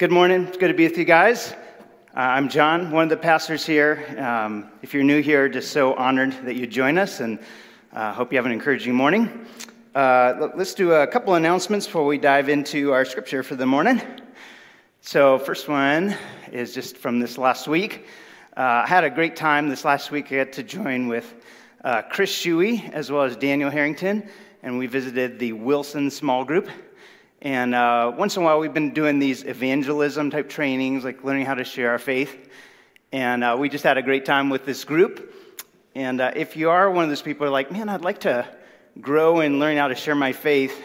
Good morning. It's good to be with you guys. Uh, I'm John, one of the pastors here. Um, if you're new here, just so honored that you join us and uh, hope you have an encouraging morning. Uh, let's do a couple announcements before we dive into our scripture for the morning. So, first one is just from this last week. Uh, I had a great time this last week. I got to join with uh, Chris Shuey as well as Daniel Harrington, and we visited the Wilson small group. And uh, once in a while, we've been doing these evangelism type trainings, like learning how to share our faith. And uh, we just had a great time with this group. And uh, if you are one of those people who are like, man, I'd like to grow and learn how to share my faith,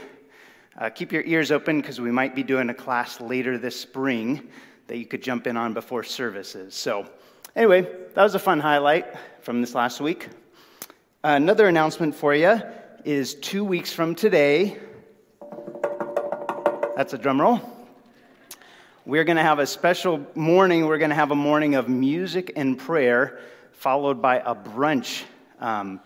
uh, keep your ears open because we might be doing a class later this spring that you could jump in on before services. So, anyway, that was a fun highlight from this last week. Another announcement for you is two weeks from today, that's a drum roll. We're going to have a special morning. We're going to have a morning of music and prayer, followed by a brunch um,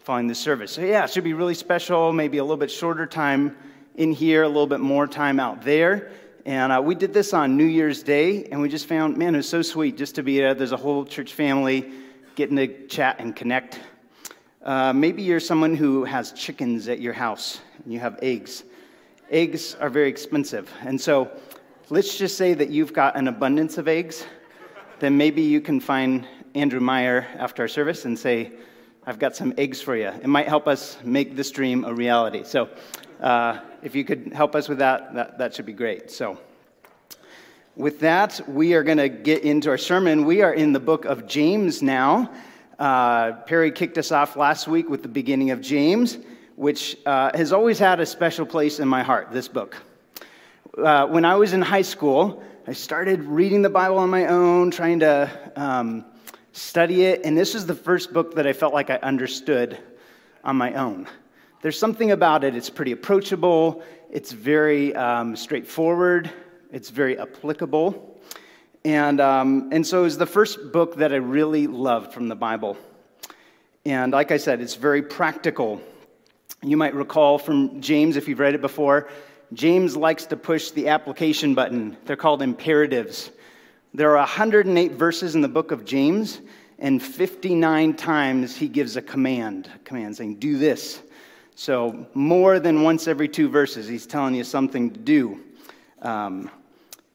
following the service. So, yeah, it should be really special, maybe a little bit shorter time in here, a little bit more time out there. And uh, we did this on New Year's Day, and we just found, man, it was so sweet just to be there. There's a whole church family getting to chat and connect. Uh, maybe you're someone who has chickens at your house and you have eggs eggs are very expensive. And so let's just say that you've got an abundance of eggs. Then maybe you can find Andrew Meyer after our service and say, I've got some eggs for you. It might help us make this dream a reality. So uh, if you could help us with that, that, that should be great. So with that, we are going to get into our sermon. We are in the book of James now. Uh, Perry kicked us off last week with the beginning of James which uh, has always had a special place in my heart, this book. Uh, when I was in high school, I started reading the Bible on my own, trying to um, study it, and this is the first book that I felt like I understood on my own. There's something about it, it's pretty approachable, it's very um, straightforward, it's very applicable. And, um, and so it was the first book that I really loved from the Bible. And like I said, it's very practical. You might recall from James, if you've read it before, James likes to push the application button. They're called imperatives. There are 108 verses in the book of James, and 59 times he gives a command, a command saying, Do this. So, more than once every two verses, he's telling you something to do um,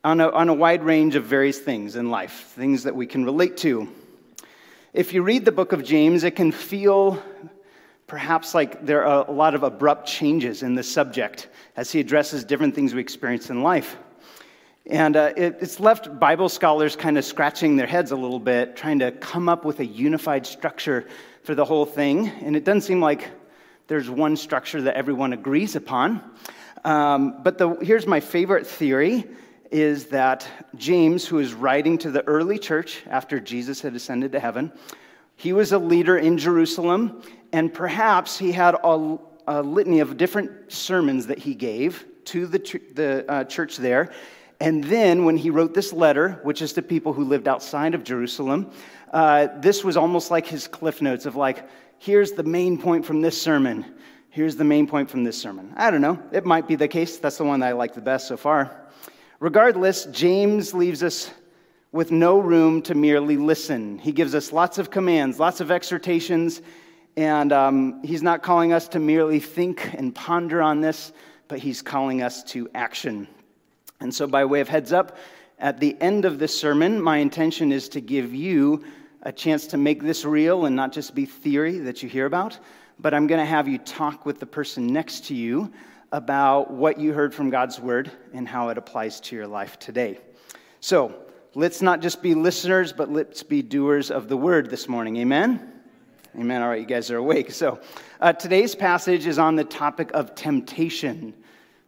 on, a, on a wide range of various things in life, things that we can relate to. If you read the book of James, it can feel perhaps like there are a lot of abrupt changes in the subject as he addresses different things we experience in life. And uh, it, it's left Bible scholars kind of scratching their heads a little bit, trying to come up with a unified structure for the whole thing. And it doesn't seem like there's one structure that everyone agrees upon. Um, but the, here's my favorite theory is that James, who is writing to the early church after Jesus had ascended to heaven, he was a leader in Jerusalem, and perhaps he had a, a litany of different sermons that he gave to the, the uh, church there. And then when he wrote this letter, which is to people who lived outside of Jerusalem, uh, this was almost like his cliff notes of like, here's the main point from this sermon. Here's the main point from this sermon. I don't know. It might be the case. That's the one that I like the best so far. Regardless, James leaves us with no room to merely listen. He gives us lots of commands, lots of exhortations, and um, he's not calling us to merely think and ponder on this, but he's calling us to action. And so, by way of heads up, at the end of this sermon, my intention is to give you a chance to make this real and not just be theory that you hear about, but I'm going to have you talk with the person next to you about what you heard from God's word and how it applies to your life today. So, let's not just be listeners, but let's be doers of the word this morning. Amen? Amen. All right, you guys are awake. So, uh, today's passage is on the topic of temptation.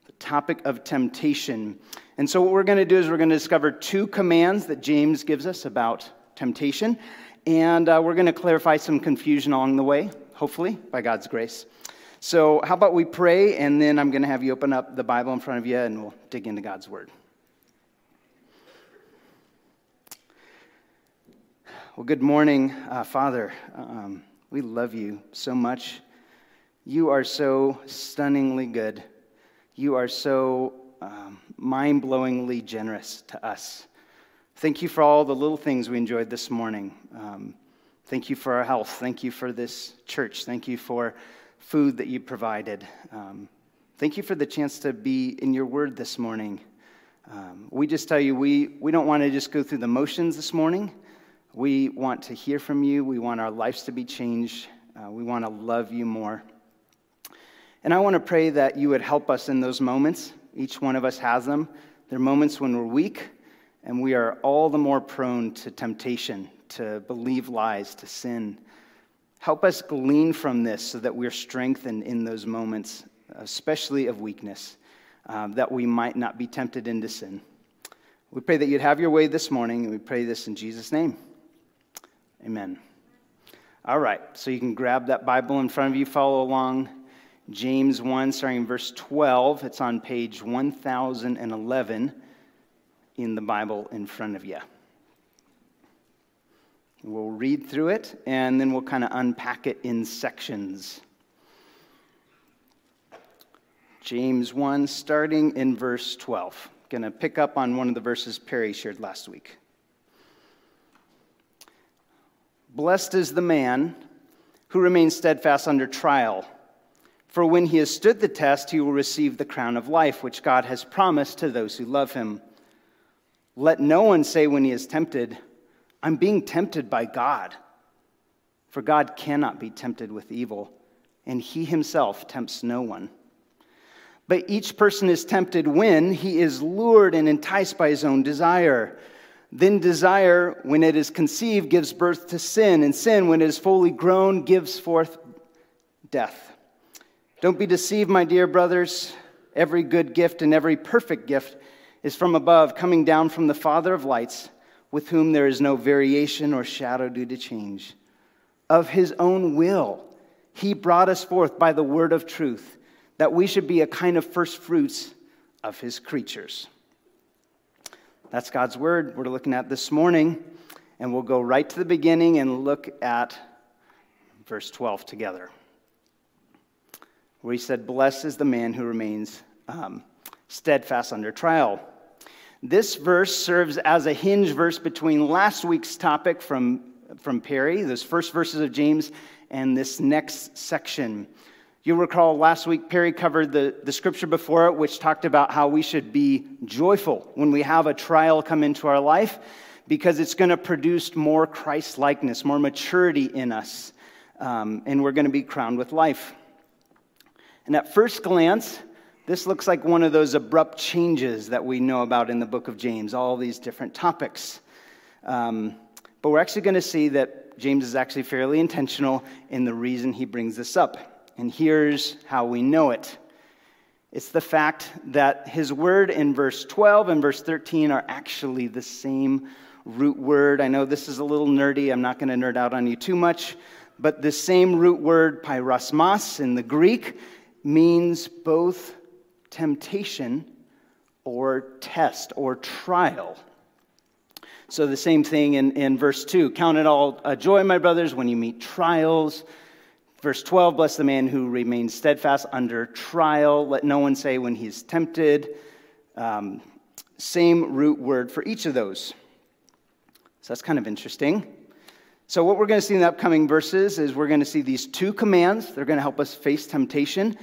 The topic of temptation. And so, what we're going to do is we're going to discover two commands that James gives us about temptation. And uh, we're going to clarify some confusion along the way, hopefully, by God's grace. So, how about we pray, and then I'm going to have you open up the Bible in front of you, and we'll dig into God's Word. Well, good morning, uh, Father. Um, we love you so much. You are so stunningly good. You are so um, mind blowingly generous to us. Thank you for all the little things we enjoyed this morning. Um, thank you for our health. Thank you for this church. Thank you for food that you provided. Um, thank you for the chance to be in your word this morning. Um, we just tell you, we, we don't want to just go through the motions this morning. We want to hear from you. We want our lives to be changed. Uh, we want to love you more. And I want to pray that you would help us in those moments. Each one of us has them. They're moments when we're weak and we are all the more prone to temptation, to believe lies, to sin. Help us glean from this so that we're strengthened in those moments, especially of weakness, um, that we might not be tempted into sin. We pray that you'd have your way this morning, and we pray this in Jesus' name. Amen. All right, so you can grab that Bible in front of you, follow along. James 1, starting in verse 12. It's on page 1011 in the Bible in front of you. We'll read through it and then we'll kind of unpack it in sections. James 1, starting in verse 12. Going to pick up on one of the verses Perry shared last week. Blessed is the man who remains steadfast under trial, for when he has stood the test, he will receive the crown of life, which God has promised to those who love him. Let no one say when he is tempted, I'm being tempted by God. For God cannot be tempted with evil, and he himself tempts no one. But each person is tempted when he is lured and enticed by his own desire. Then desire, when it is conceived, gives birth to sin, and sin, when it is fully grown, gives forth death. Don't be deceived, my dear brothers. Every good gift and every perfect gift is from above, coming down from the Father of lights with whom there is no variation or shadow due to change. Of his own will, he brought us forth by the word of truth, that we should be a kind of first fruits of his creatures. That's God's word we're looking at this morning, and we'll go right to the beginning and look at verse 12 together, where he said, Blessed is the man who remains um, steadfast under trial. This verse serves as a hinge verse between last week's topic from, from Perry, those first verses of James, and this next section. You'll recall last week Perry covered the, the scripture before it, which talked about how we should be joyful when we have a trial come into our life because it's going to produce more Christ likeness, more maturity in us, um, and we're going to be crowned with life. And at first glance, this looks like one of those abrupt changes that we know about in the book of James, all these different topics. Um, but we're actually going to see that James is actually fairly intentional in the reason he brings this up. And here's how we know it it's the fact that his word in verse 12 and verse 13 are actually the same root word. I know this is a little nerdy, I'm not going to nerd out on you too much, but the same root word, peirasmos, in the Greek, means both temptation or test or trial. So, the same thing in, in verse 2 Count it all a joy, my brothers, when you meet trials. Verse 12 Bless the man who remains steadfast under trial. Let no one say when he's tempted. Um, same root word for each of those. So, that's kind of interesting. So, what we're going to see in the upcoming verses is we're going to see these two commands. They're going to help us face temptation.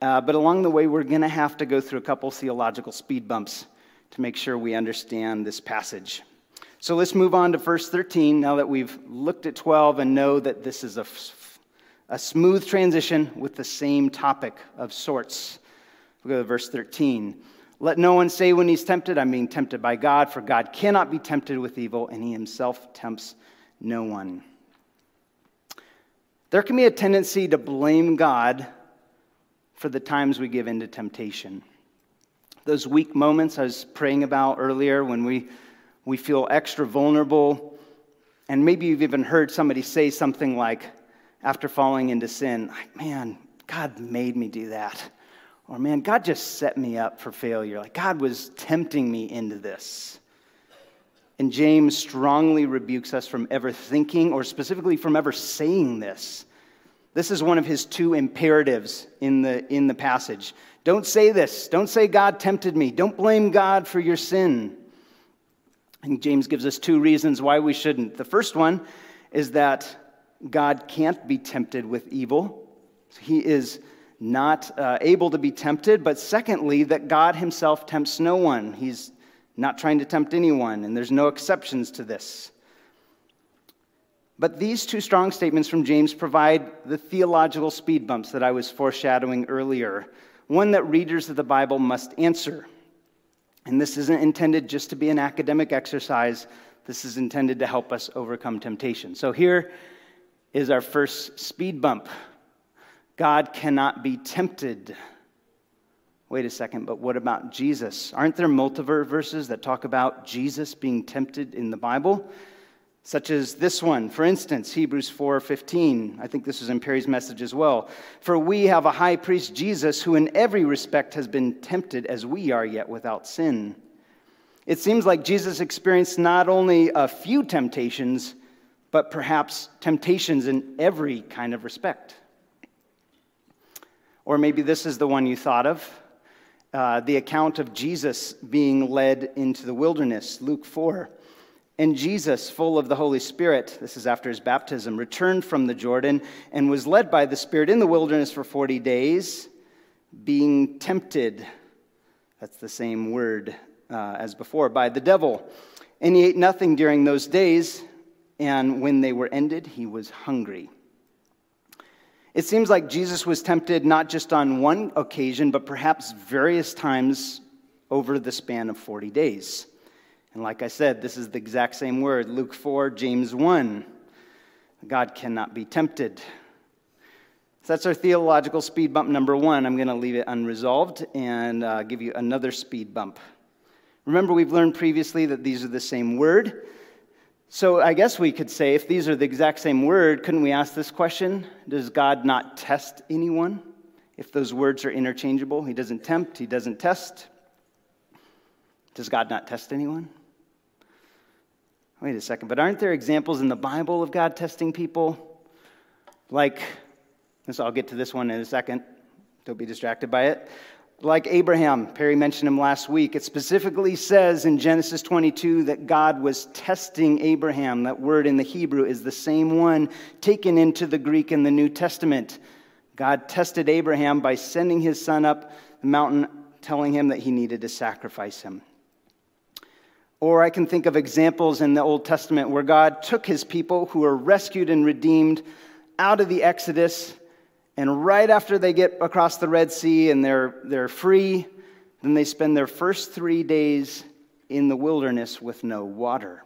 Uh, but along the way, we're going to have to go through a couple theological speed bumps to make sure we understand this passage. So let's move on to verse 13 now that we've looked at 12 and know that this is a, a smooth transition with the same topic of sorts. We'll go to verse 13. Let no one say when he's tempted, I'm being tempted by God, for God cannot be tempted with evil, and he himself tempts no one. There can be a tendency to blame God for the times we give in to temptation. Those weak moments I was praying about earlier when we, we feel extra vulnerable, and maybe you've even heard somebody say something like, after falling into sin, man, God made me do that. Or, man, God just set me up for failure. Like, God was tempting me into this. And James strongly rebukes us from ever thinking or specifically from ever saying this This is one of his two imperatives in the, in the passage. Don't say this. Don't say God tempted me. Don't blame God for your sin. And James gives us two reasons why we shouldn't. The first one is that God can't be tempted with evil. He is not uh, able to be tempted. But secondly, that God himself tempts no one. He's not trying to tempt anyone, and there's no exceptions to this. But these two strong statements from James provide the theological speed bumps that I was foreshadowing earlier, one that readers of the Bible must answer. And this isn't intended just to be an academic exercise, this is intended to help us overcome temptation. So here is our first speed bump God cannot be tempted. Wait a second, but what about Jesus? Aren't there multiple verses that talk about Jesus being tempted in the Bible? Such as this one, for instance, Hebrews 4:15. I think this is in Perry's message as well. For we have a high priest Jesus who in every respect has been tempted as we are yet without sin. It seems like Jesus experienced not only a few temptations, but perhaps temptations in every kind of respect. Or maybe this is the one you thought of uh, the account of Jesus being led into the wilderness, Luke 4. And Jesus, full of the Holy Spirit, this is after his baptism, returned from the Jordan and was led by the Spirit in the wilderness for 40 days, being tempted. That's the same word uh, as before, by the devil. And he ate nothing during those days, and when they were ended, he was hungry. It seems like Jesus was tempted not just on one occasion, but perhaps various times over the span of 40 days. And like I said, this is the exact same word Luke 4, James 1. God cannot be tempted. So that's our theological speed bump number one. I'm going to leave it unresolved and uh, give you another speed bump. Remember, we've learned previously that these are the same word. So I guess we could say, if these are the exact same word, couldn't we ask this question? Does God not test anyone? If those words are interchangeable, He doesn't tempt, He doesn't test. Does God not test anyone? Wait a second, but aren't there examples in the Bible of God testing people? Like, so I'll get to this one in a second. Don't be distracted by it like Abraham, Perry mentioned him last week, it specifically says in Genesis 22 that God was testing Abraham. That word in the Hebrew is the same one taken into the Greek in the New Testament. God tested Abraham by sending his son up the mountain, telling him that he needed to sacrifice him. Or I can think of examples in the Old Testament where God took his people who were rescued and redeemed out of the Exodus and right after they get across the Red Sea and they're, they're free, then they spend their first three days in the wilderness with no water.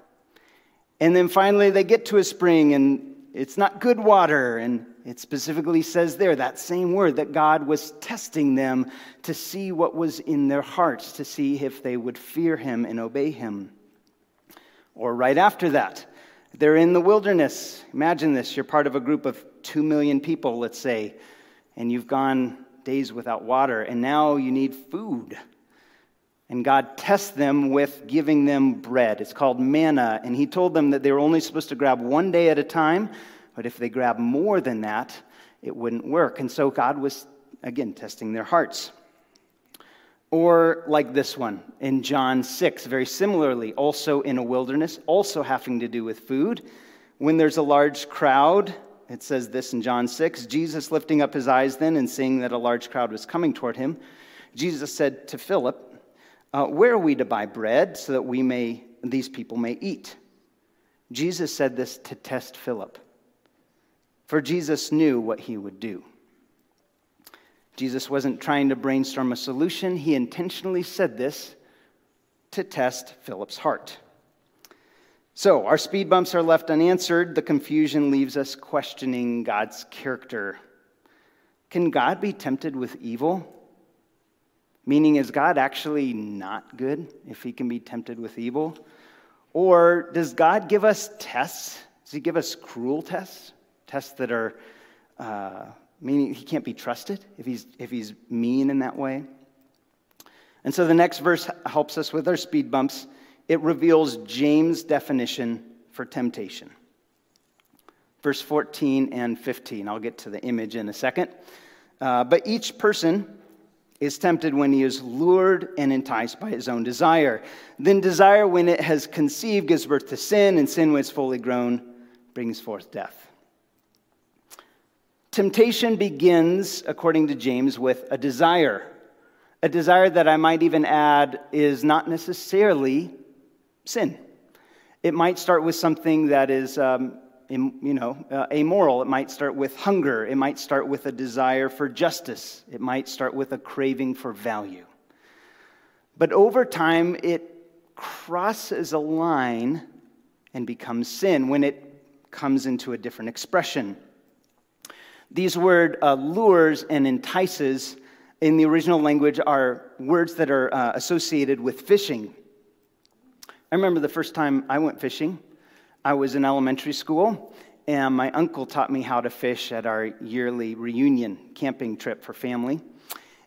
And then finally they get to a spring and it's not good water. And it specifically says there, that same word, that God was testing them to see what was in their hearts, to see if they would fear him and obey him. Or right after that, they're in the wilderness. Imagine this you're part of a group of two million people, let's say, and you've gone days without water, and now you need food. And God tests them with giving them bread. It's called manna. And He told them that they were only supposed to grab one day at a time, but if they grab more than that, it wouldn't work. And so God was, again, testing their hearts. Or like this one in John 6, very similarly, also in a wilderness, also having to do with food. When there's a large crowd, it says this in John 6 Jesus lifting up his eyes then and seeing that a large crowd was coming toward him, Jesus said to Philip, uh, Where are we to buy bread so that we may, these people may eat? Jesus said this to test Philip, for Jesus knew what he would do. Jesus wasn't trying to brainstorm a solution, he intentionally said this to test Philip's heart. So, our speed bumps are left unanswered. The confusion leaves us questioning God's character. Can God be tempted with evil? Meaning, is God actually not good if he can be tempted with evil? Or does God give us tests? Does he give us cruel tests? Tests that are uh, meaning he can't be trusted if he's, if he's mean in that way. And so the next verse helps us with our speed bumps. It reveals James' definition for temptation. verse 14 and 15. I'll get to the image in a second. Uh, but each person is tempted when he is lured and enticed by his own desire. Then desire, when it has conceived, gives birth to sin, and sin, when it's fully grown, brings forth death. Temptation begins, according to James, with a desire. A desire that I might even add is not necessarily sin. It might start with something that is, um, you know, uh, amoral. It might start with hunger. It might start with a desire for justice. It might start with a craving for value. But over time, it crosses a line and becomes sin when it comes into a different expression. These word uh, lures and entices in the original language are words that are uh, associated with fishing. I remember the first time I went fishing. I was in elementary school, and my uncle taught me how to fish at our yearly reunion camping trip for family.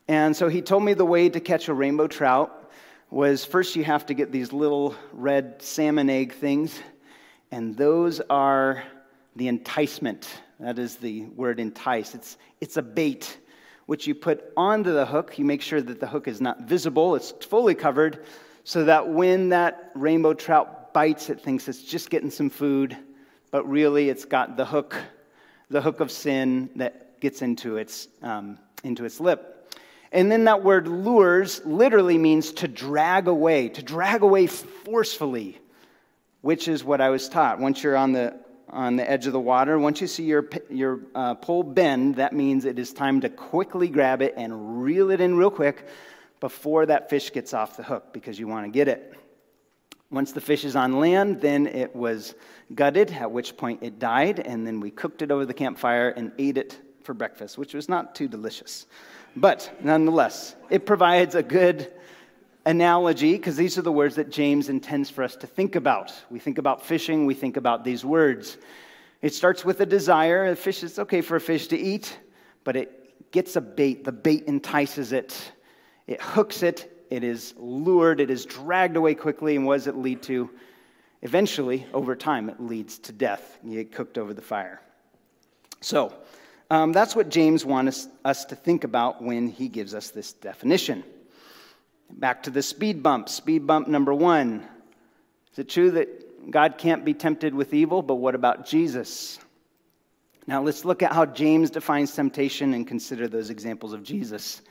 And so he told me the way to catch a rainbow trout was first you have to get these little red salmon egg things, and those are the enticement. That is the word entice. It's, it's a bait which you put onto the hook. You make sure that the hook is not visible, it's fully covered, so that when that rainbow trout bites, it thinks it's just getting some food, but really it's got the hook, the hook of sin that gets into its, um, into its lip. And then that word lures literally means to drag away, to drag away forcefully, which is what I was taught. Once you're on the on the edge of the water. Once you see your, your uh, pole bend, that means it is time to quickly grab it and reel it in real quick before that fish gets off the hook because you want to get it. Once the fish is on land, then it was gutted, at which point it died, and then we cooked it over the campfire and ate it for breakfast, which was not too delicious. But nonetheless, it provides a good analogy, because these are the words that James intends for us to think about. We think about fishing, we think about these words. It starts with a desire. A fish is okay for a fish to eat, but it gets a bait. The bait entices it, it hooks it, it is lured, it is dragged away quickly. And what does it lead to? Eventually, over time, it leads to death. You get cooked over the fire. So, um, that's what James wants us to think about when he gives us this definition. Back to the speed bump. Speed bump number one. Is it true that God can't be tempted with evil? But what about Jesus? Now let's look at how James defines temptation and consider those examples of Jesus.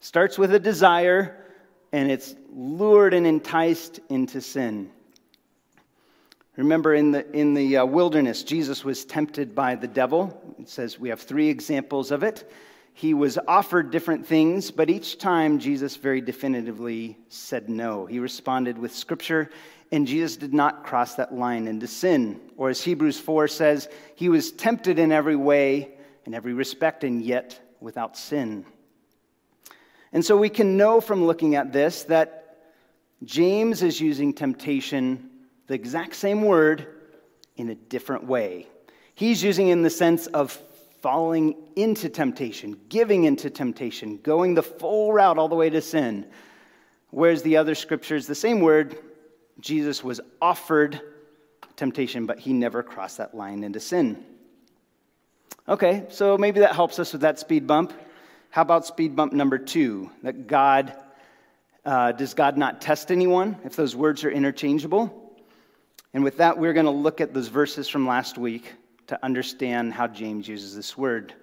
Starts with a desire, and it's lured and enticed into sin. Remember, in the, in the uh, wilderness, Jesus was tempted by the devil. It says we have three examples of it he was offered different things, but each time Jesus very definitively said no. He responded with scripture, and Jesus did not cross that line into sin. Or as Hebrews 4 says, he was tempted in every way, in every respect, and yet without sin. And so we can know from looking at this that James is using temptation, the exact same word, in a different way. He's using it in the sense of falling into temptation, giving into temptation, going the full route all the way to sin. Whereas the other scriptures, the same word, Jesus was offered temptation, but he never crossed that line into sin. Okay, so maybe that helps us with that speed bump. How about speed bump number two? That God, uh, does God not test anyone if those words are interchangeable? And with that, we're going to look at those verses from last week to understand how James uses this word.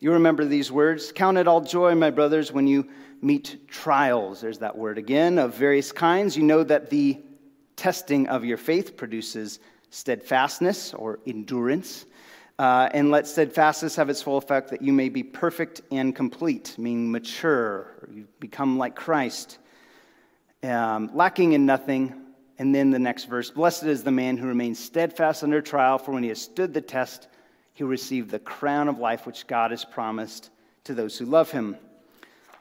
You remember these words? Count it all joy, my brothers, when you meet trials. There's that word again, of various kinds. You know that the testing of your faith produces steadfastness or endurance. Uh, and let steadfastness have its full effect that you may be perfect and complete, meaning mature, you become like Christ, um, lacking in nothing. And then the next verse Blessed is the man who remains steadfast under trial, for when he has stood the test, he will receive the crown of life which God has promised to those who love him.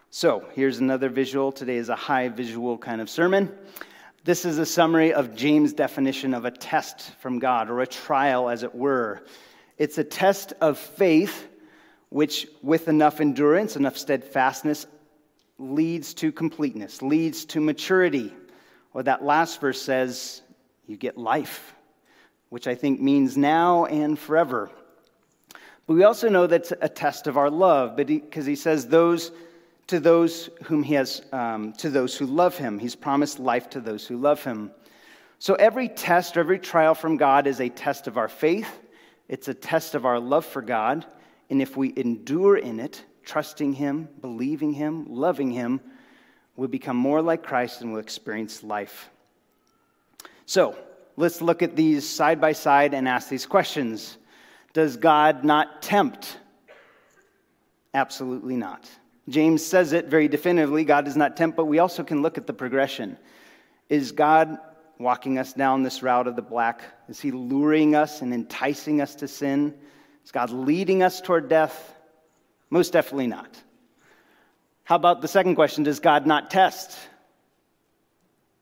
So here's another visual. Today is a high visual kind of sermon. This is a summary of James' definition of a test from God, or a trial, as it were. It's a test of faith, which, with enough endurance, enough steadfastness, leads to completeness, leads to maturity. Or that last verse says, you get life, which I think means now and forever. But we also know that's a test of our love, because he, he, says those to those whom he has, um, to those who love him. He's promised life to those who love him. So every test, every trial from God is a test of our faith. It's a test of our love for God. And if we endure in it, trusting him, believing him, loving him, we'll become more like Christ and we'll experience life. So let's look at these side by side and ask these questions. Does God not tempt? Absolutely not. James says it very definitively God does not tempt, but we also can look at the progression. Is God walking us down this route of the black? Is he luring us and enticing us to sin? Is God leading us toward death? Most definitely not. How about the second question Does God not test?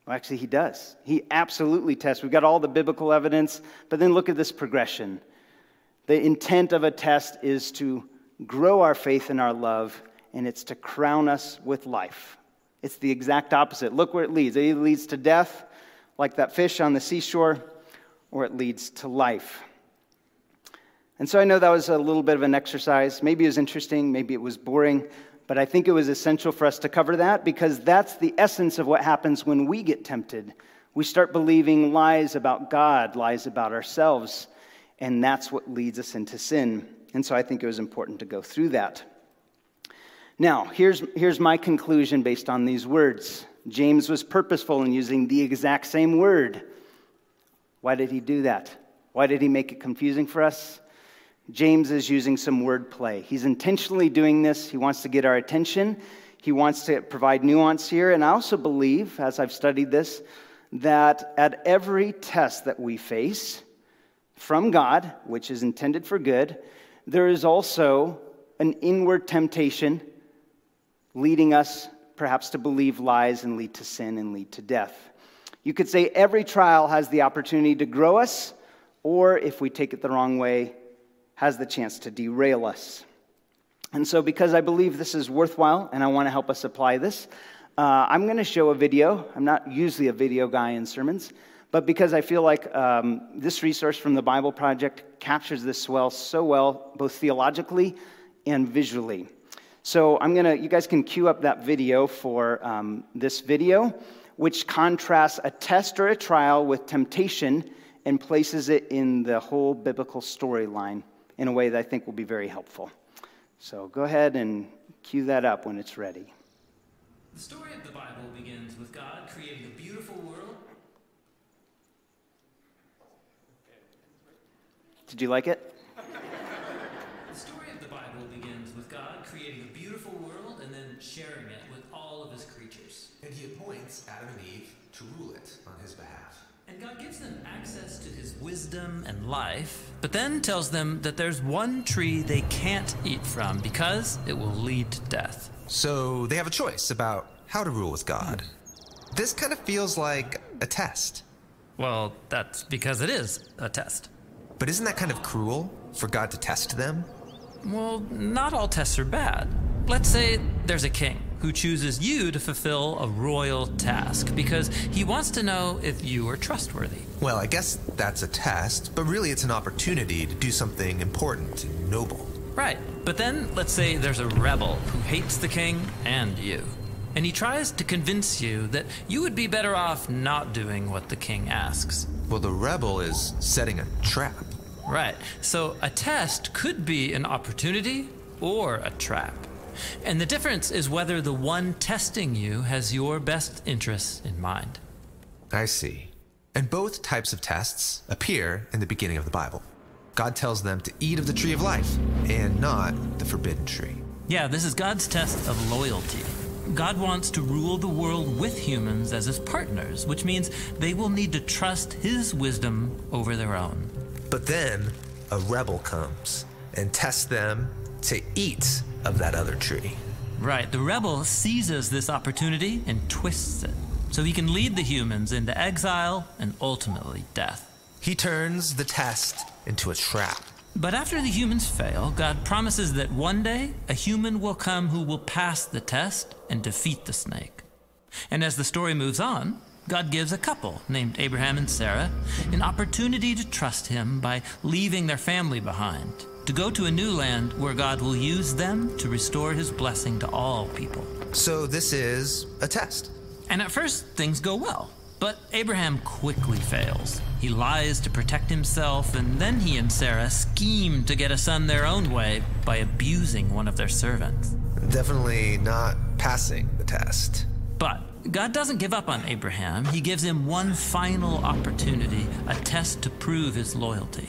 Well, actually, he does. He absolutely tests. We've got all the biblical evidence, but then look at this progression. The intent of a test is to grow our faith and our love, and it's to crown us with life. It's the exact opposite. Look where it leads. It leads to death, like that fish on the seashore, or it leads to life. And so I know that was a little bit of an exercise. Maybe it was interesting, maybe it was boring, but I think it was essential for us to cover that because that's the essence of what happens when we get tempted. We start believing lies about God, lies about ourselves and that's what leads us into sin. And so I think it was important to go through that. Now, here's, here's my conclusion based on these words. James was purposeful in using the exact same word. Why did he do that? Why did he make it confusing for us? James is using some wordplay. He's intentionally doing this. He wants to get our attention. He wants to provide nuance here. And I also believe, as I've studied this, that at every test that we face, from God, which is intended for good, there is also an inward temptation leading us perhaps to believe lies and lead to sin and lead to death. You could say every trial has the opportunity to grow us, or if we take it the wrong way, has the chance to derail us. And so, because I believe this is worthwhile and I want to help us apply this, uh, I'm going to show a video. I'm not usually a video guy in sermons, but because I feel like um, this resource from the Bible Project captures this well so well, both theologically and visually. So I'm gonna, you guys can cue up that video for um, this video, which contrasts a test or a trial with temptation and places it in the whole biblical storyline in a way that I think will be very helpful. So go ahead and cue that up when it's ready. The story of the Bible begins with God creating a beautiful world Did you like it? the story of the Bible begins with God creating a beautiful world and sharing it with all of his creatures. And he appoints Adam and Eve to rule it on his behalf. And God gives them access to his wisdom and life, but then tells them that there's one tree they can't eat from because it will lead to death. So they have a choice about how to rule with God. This kind of feels like a test. Well, that's because it is a test. But isn't that kind of cruel for God to test them? Well, not all tests are bad. Let's say there's a king who chooses you to fulfill a royal task because he wants to know if you are trustworthy. Well, I guess that's a test, but really it's an opportunity to do something important and noble. Right. But then let's say there's a rebel who hates the king and you. And he tries to convince you that you would be better off not doing what the king asks. Well, the rebel is setting a trap. Right. So a test could be an opportunity or a trap. And the difference is whether the one testing you has your best interests in mind. I see. And both types of tests appear in the beginning of the Bible. God tells them to eat of the tree of life and not the forbidden tree. Yeah, this is God's test of loyalty. God wants to rule the world with humans as his partners, which means they will need to trust his wisdom over their own. But then a rebel comes and tests them to eat of that other tree. Right, the rebel seizes this opportunity and twists it so he can lead the humans into exile and ultimately death. He turns the test into a trap. But after the humans fail, God promises that one day a human will come who will pass the test and defeat the snake. And as the story moves on, God gives a couple named Abraham and Sarah an opportunity to trust him by leaving their family behind to go to a new land where God will use them to restore his blessing to all people. So this is a test. And at first, things go well. But Abraham quickly fails. He lies to protect himself, and then he and Sarah scheme to get a son their own way by abusing one of their servants. Definitely not passing the test. But God doesn't give up on Abraham. He gives him one final opportunity, a test to prove his loyalty.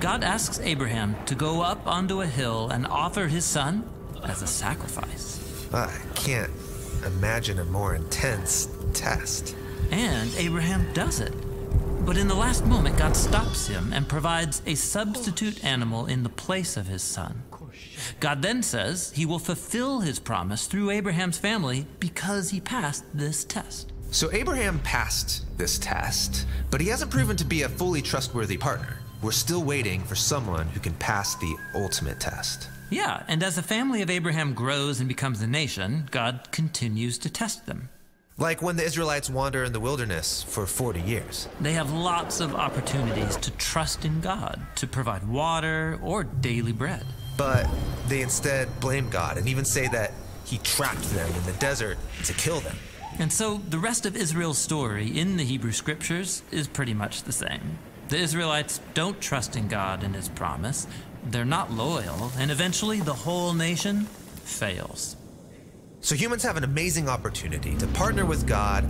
God asks Abraham to go up onto a hill and offer his son as a sacrifice. I can't imagine a more intense test. And Abraham does it. But in the last moment, God stops him and provides a substitute animal in the place of his son. God then says he will fulfill his promise through Abraham's family because he passed this test. So Abraham passed this test, but he hasn't proven to be a fully trustworthy partner. We're still waiting for someone who can pass the ultimate test. Yeah, and as the family of Abraham grows and becomes a nation, God continues to test them. Like when the Israelites wander in the wilderness for 40 years. They have lots of opportunities to trust in God, to provide water or daily bread. But they instead blame God and even say that He trapped them in the desert to kill them. And so the rest of Israel's story in the Hebrew scriptures is pretty much the same. The Israelites don't trust in God and His promise, they're not loyal, and eventually the whole nation fails. So humans have an amazing opportunity to partner with God,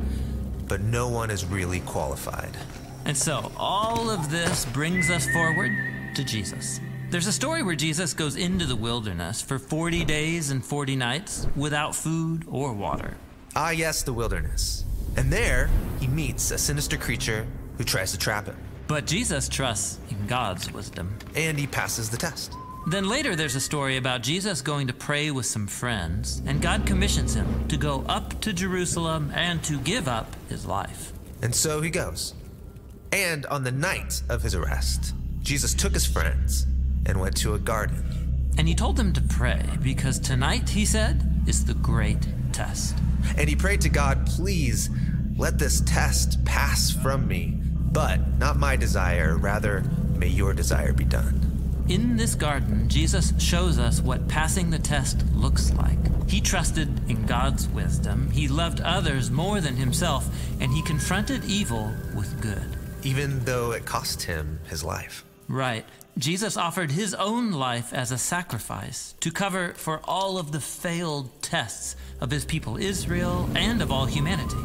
but no one is really qualified. And so all of this brings us forward to Jesus. There's a story where Jesus goes into the wilderness for 40 days and 40 nights without food or water. Ah, yes, the wilderness. And there, he meets a sinister creature who tries to trap him. But Jesus trusts in God's wisdom. And he passes the test. Then later, there's a story about Jesus going to pray with some friends, and God commissions him to go up to Jerusalem and to give up his life. And so he goes. And on the night of his arrest, Jesus took his friends and went to a garden. And he told them to pray because tonight, he said, is the great test. And he prayed to God, please let this test pass from me, but not my desire, rather, may your desire be done. In this garden, Jesus shows us what passing the test looks like. He trusted in God's wisdom, he loved others more than himself, and he confronted evil with good. Even though it cost him his life. Right. Jesus offered his own life as a sacrifice to cover for all of the failed tests of his people Israel and of all humanity.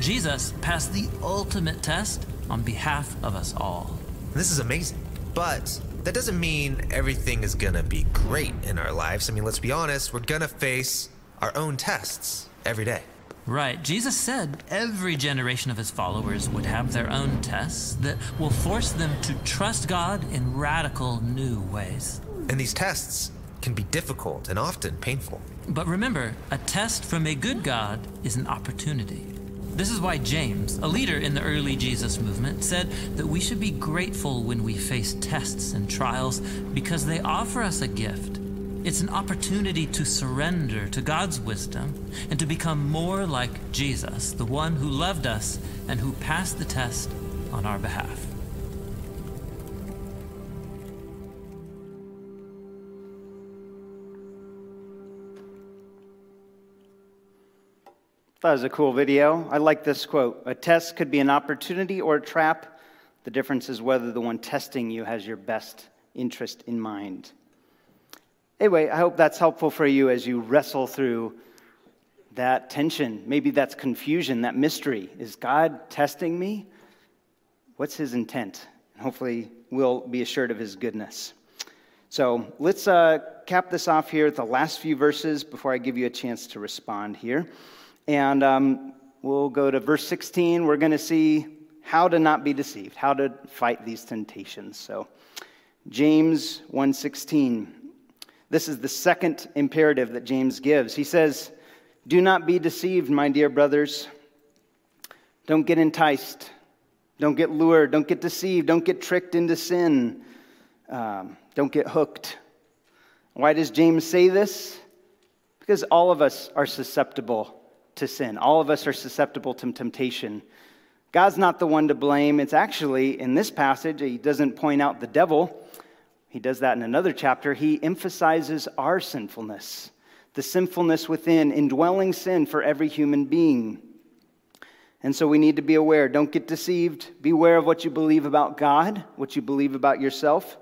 Jesus passed the ultimate test on behalf of us all. This is amazing. But that doesn't mean everything is gonna be great in our lives. I mean, let's be honest, we're gonna face our own tests every day. Right. Jesus said every generation of his followers would have their own tests that will force them to trust God in radical new ways. And these tests can be difficult and often painful. But remember, a test from a good God is an opportunity. This is why James, a leader in the early Jesus movement, said that we should be grateful when we face tests and trials because they offer us a gift. It's an opportunity to surrender to God's wisdom and to become more like Jesus, the one who loved us and who passed the test on our behalf. That was a cool video. I like this quote A test could be an opportunity or a trap. The difference is whether the one testing you has your best interest in mind. Anyway, I hope that's helpful for you as you wrestle through that tension. Maybe that's confusion, that mystery. Is God testing me? What's his intent? And hopefully, we'll be assured of his goodness. So let's uh, cap this off here at the last few verses before I give you a chance to respond here. And um, we'll go to verse 16. We're going to see how to not be deceived, how to fight these temptations. So, James 1:16. This is the second imperative that James gives. He says, "Do not be deceived, my dear brothers. Don't get enticed. Don't get lured. Don't get deceived. Don't get tricked into sin. Um, don't get hooked." Why does James say this? Because all of us are susceptible to sin. All of us are susceptible to temptation. God's not the one to blame. It's actually, in this passage, he doesn't point out the devil. he does that in another chapter. He emphasizes our sinfulness, the sinfulness within, indwelling sin for every human being. And so we need to be aware. Don't get deceived. Beware of what you believe about God, what you believe about yourself.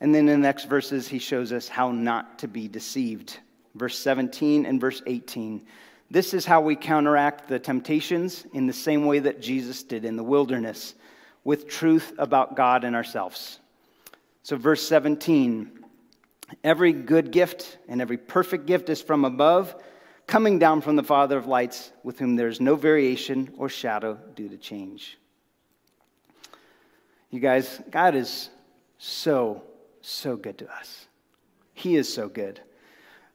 And then in the next verses, he shows us how not to be deceived. Verse 17 and verse 18. This is how we counteract the temptations in the same way that Jesus did in the wilderness, with truth about God and ourselves. So, verse 17 Every good gift and every perfect gift is from above, coming down from the Father of lights, with whom there is no variation or shadow due to change. You guys, God is so so good to us. He is so good.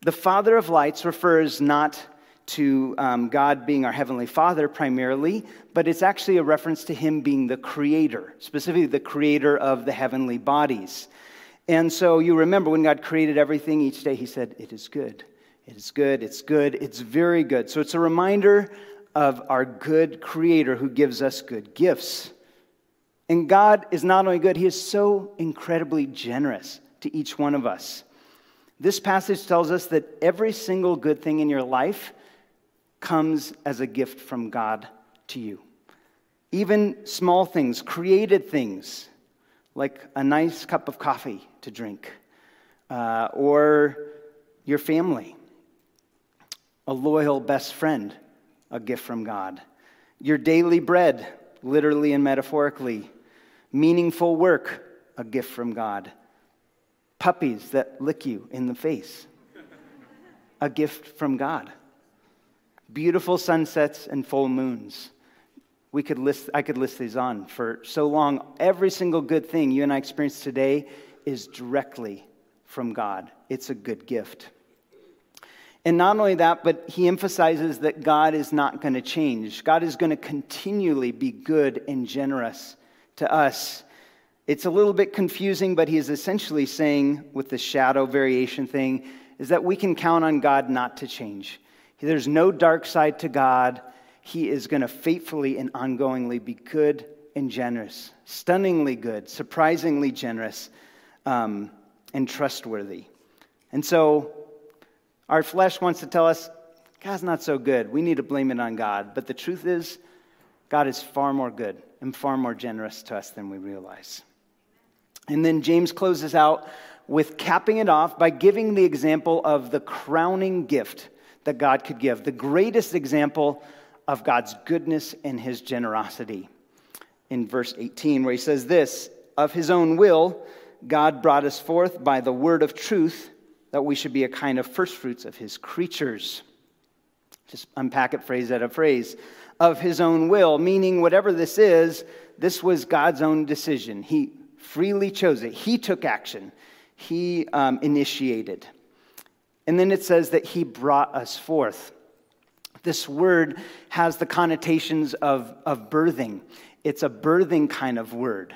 The Father of lights refers not to um, God being our Heavenly Father primarily, but it's actually a reference to Him being the Creator, specifically the Creator of the heavenly bodies. And so you remember when God created everything each day, He said, It is good. It is good. It's good. It's very good. So it's a reminder of our good Creator who gives us good gifts. And God is not only good, He is so incredibly generous to each one of us. This passage tells us that every single good thing in your life comes as a gift from God to you. Even small things, created things, like a nice cup of coffee to drink, uh, or your family, a loyal best friend, a gift from God, your daily bread, literally and metaphorically, meaningful work, a gift from God, puppies that lick you in the face, a gift from God, beautiful sunsets and full moons. We could list, I could list these on for so long. Every single good thing you and I experience today is directly from God. It's a good gift. And not only that, but he emphasizes that God is not going to change. God is going to continually be good and generous to us. It's a little bit confusing, but he is essentially saying, with the shadow variation thing, is that we can count on God not to change. There's no dark side to God. He is going to faithfully and ongoingly be good and generous, stunningly good, surprisingly generous, um, and trustworthy. And so, our flesh wants to tell us, God's not so good. We need to blame it on God. But the truth is, God is far more good and far more generous to us than we realize. And then James closes out with capping it off by giving the example of the crowning gift that God could give, the greatest example of God's goodness and his generosity. In verse 18, where he says this Of his own will, God brought us forth by the word of truth that we should be a kind of firstfruits of his creatures. Just unpack it phrase at a phrase of his own will, meaning whatever this is, this was God's own decision. He freely chose it, he took action, he um, initiated. And then it says that he brought us forth. This word has the connotations of, of birthing. It's a birthing kind of word,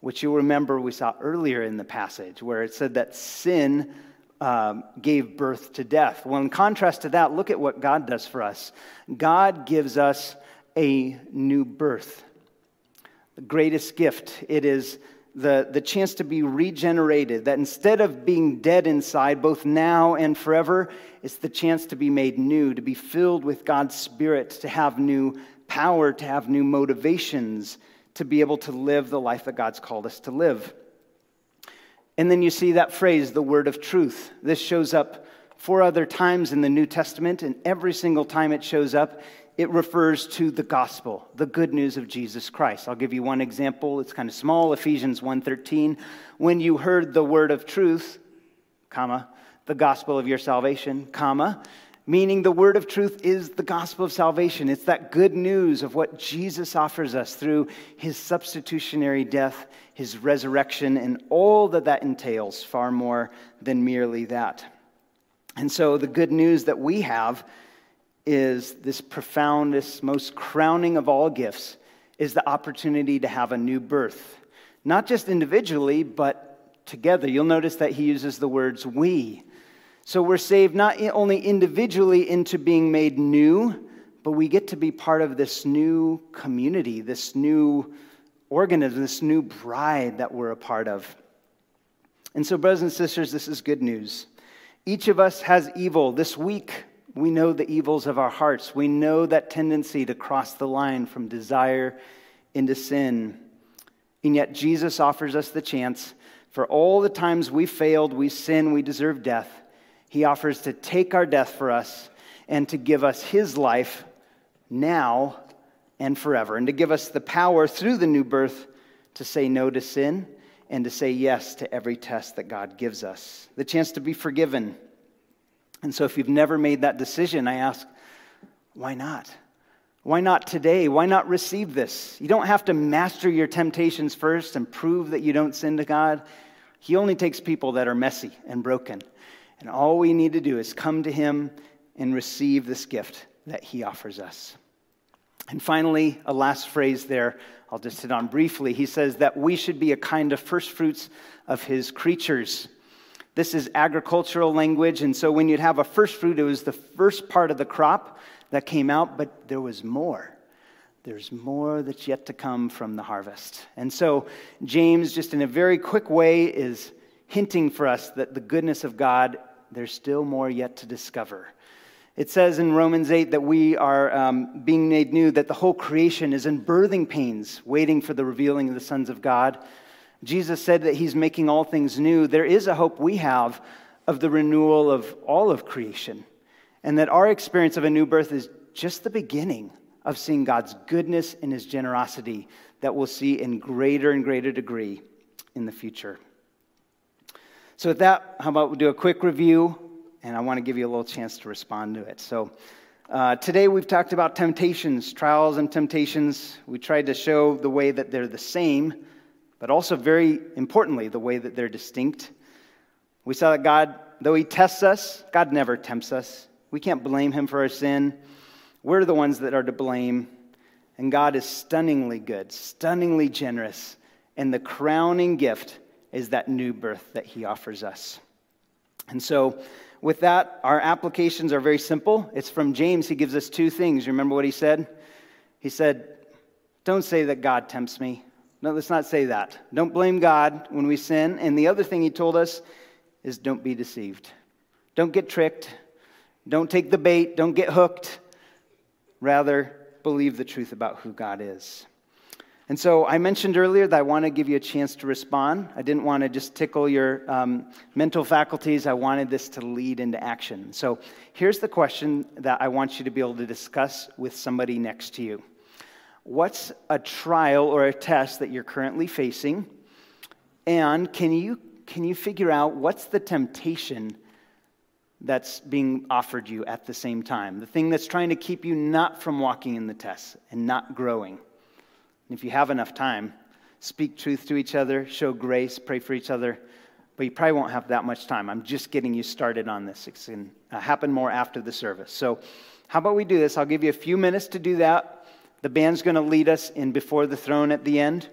which you'll remember we saw earlier in the passage, where it said that sin um, gave birth to death. Well, in contrast to that, look at what God does for us. God gives us a new birth. The greatest gift, it is the, the chance to be regenerated, that instead of being dead inside, both now and forever, it's the chance to be made new, to be filled with God's Spirit, to have new power, to have new motivations, to be able to live the life that God's called us to live. And then you see that phrase, the word of truth. This shows up four other times in the New Testament, and every single time it shows up, it refers to the gospel, the good news of Jesus Christ. I'll give you one example. It's kind of small, Ephesians 1:13. When you heard the word of truth, comma, the gospel of your salvation, comma, meaning the word of truth is the gospel of salvation. It's that good news of what Jesus offers us through his substitutionary death, his resurrection, and all that that entails, far more than merely that. And so the good news that we have is this profoundest, most crowning of all gifts is the opportunity to have a new birth. Not just individually, but together. You'll notice that he uses the words we. So we're saved not only individually into being made new, but we get to be part of this new community, this new organism, this new bride that we're a part of. And so, brothers and sisters, this is good news. Each of us has evil. This week, we know the evils of our hearts. We know that tendency to cross the line from desire into sin. And yet, Jesus offers us the chance for all the times we failed, we sin, we deserve death. He offers to take our death for us and to give us his life now and forever, and to give us the power through the new birth to say no to sin and to say yes to every test that God gives us. The chance to be forgiven. And so, if you've never made that decision, I ask, why not? Why not today? Why not receive this? You don't have to master your temptations first and prove that you don't sin to God. He only takes people that are messy and broken. And all we need to do is come to Him and receive this gift that He offers us. And finally, a last phrase there, I'll just hit on briefly. He says that we should be a kind of first fruits of His creatures. This is agricultural language, and so when you'd have a first fruit, it was the first part of the crop that came out, but there was more. There's more that's yet to come from the harvest. And so, James, just in a very quick way, is hinting for us that the goodness of God, there's still more yet to discover. It says in Romans 8 that we are um, being made new, that the whole creation is in birthing pains, waiting for the revealing of the sons of God. Jesus said that he's making all things new. There is a hope we have of the renewal of all of creation, and that our experience of a new birth is just the beginning of seeing God's goodness and his generosity that we'll see in greater and greater degree in the future. So, with that, how about we do a quick review and I want to give you a little chance to respond to it. So, uh, today we've talked about temptations, trials, and temptations. We tried to show the way that they're the same, but also, very importantly, the way that they're distinct. We saw that God, though He tests us, God never tempts us. We can't blame Him for our sin. We're the ones that are to blame. And God is stunningly good, stunningly generous. And the crowning gift is that new birth that He offers us. And so, with that, our applications are very simple. It's from James. He gives us two things. Remember what he said? He said, Don't say that God tempts me. No, let's not say that. Don't blame God when we sin. And the other thing he told us is don't be deceived. Don't get tricked. Don't take the bait. Don't get hooked. Rather, believe the truth about who God is. And so I mentioned earlier that I want to give you a chance to respond. I didn't want to just tickle your um, mental faculties. I wanted this to lead into action. So here's the question that I want you to be able to discuss with somebody next to you What's a trial or a test that you're currently facing? And can you, can you figure out what's the temptation that's being offered you at the same time? The thing that's trying to keep you not from walking in the test and not growing. And if you have enough time, speak truth to each other, show grace, pray for each other. But you probably won't have that much time. I'm just getting you started on this. It can uh, happen more after the service. So, how about we do this? I'll give you a few minutes to do that. The band's going to lead us in before the throne at the end,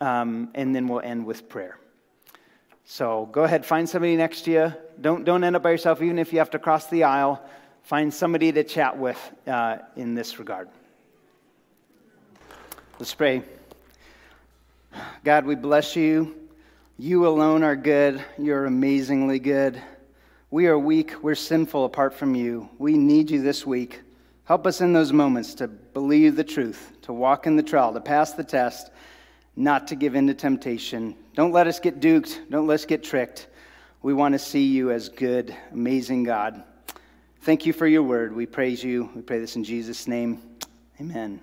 um, and then we'll end with prayer. So go ahead, find somebody next to you. Don't, don't end up by yourself, even if you have to cross the aisle. Find somebody to chat with uh, in this regard. Let's pray. God, we bless you. You alone are good. You're amazingly good. We are weak. We're sinful apart from you. We need you this week. Help us in those moments to believe the truth, to walk in the trial, to pass the test, not to give in to temptation. Don't let us get duped. Don't let us get tricked. We want to see you as good, amazing God. Thank you for your word. We praise you. We pray this in Jesus' name. Amen.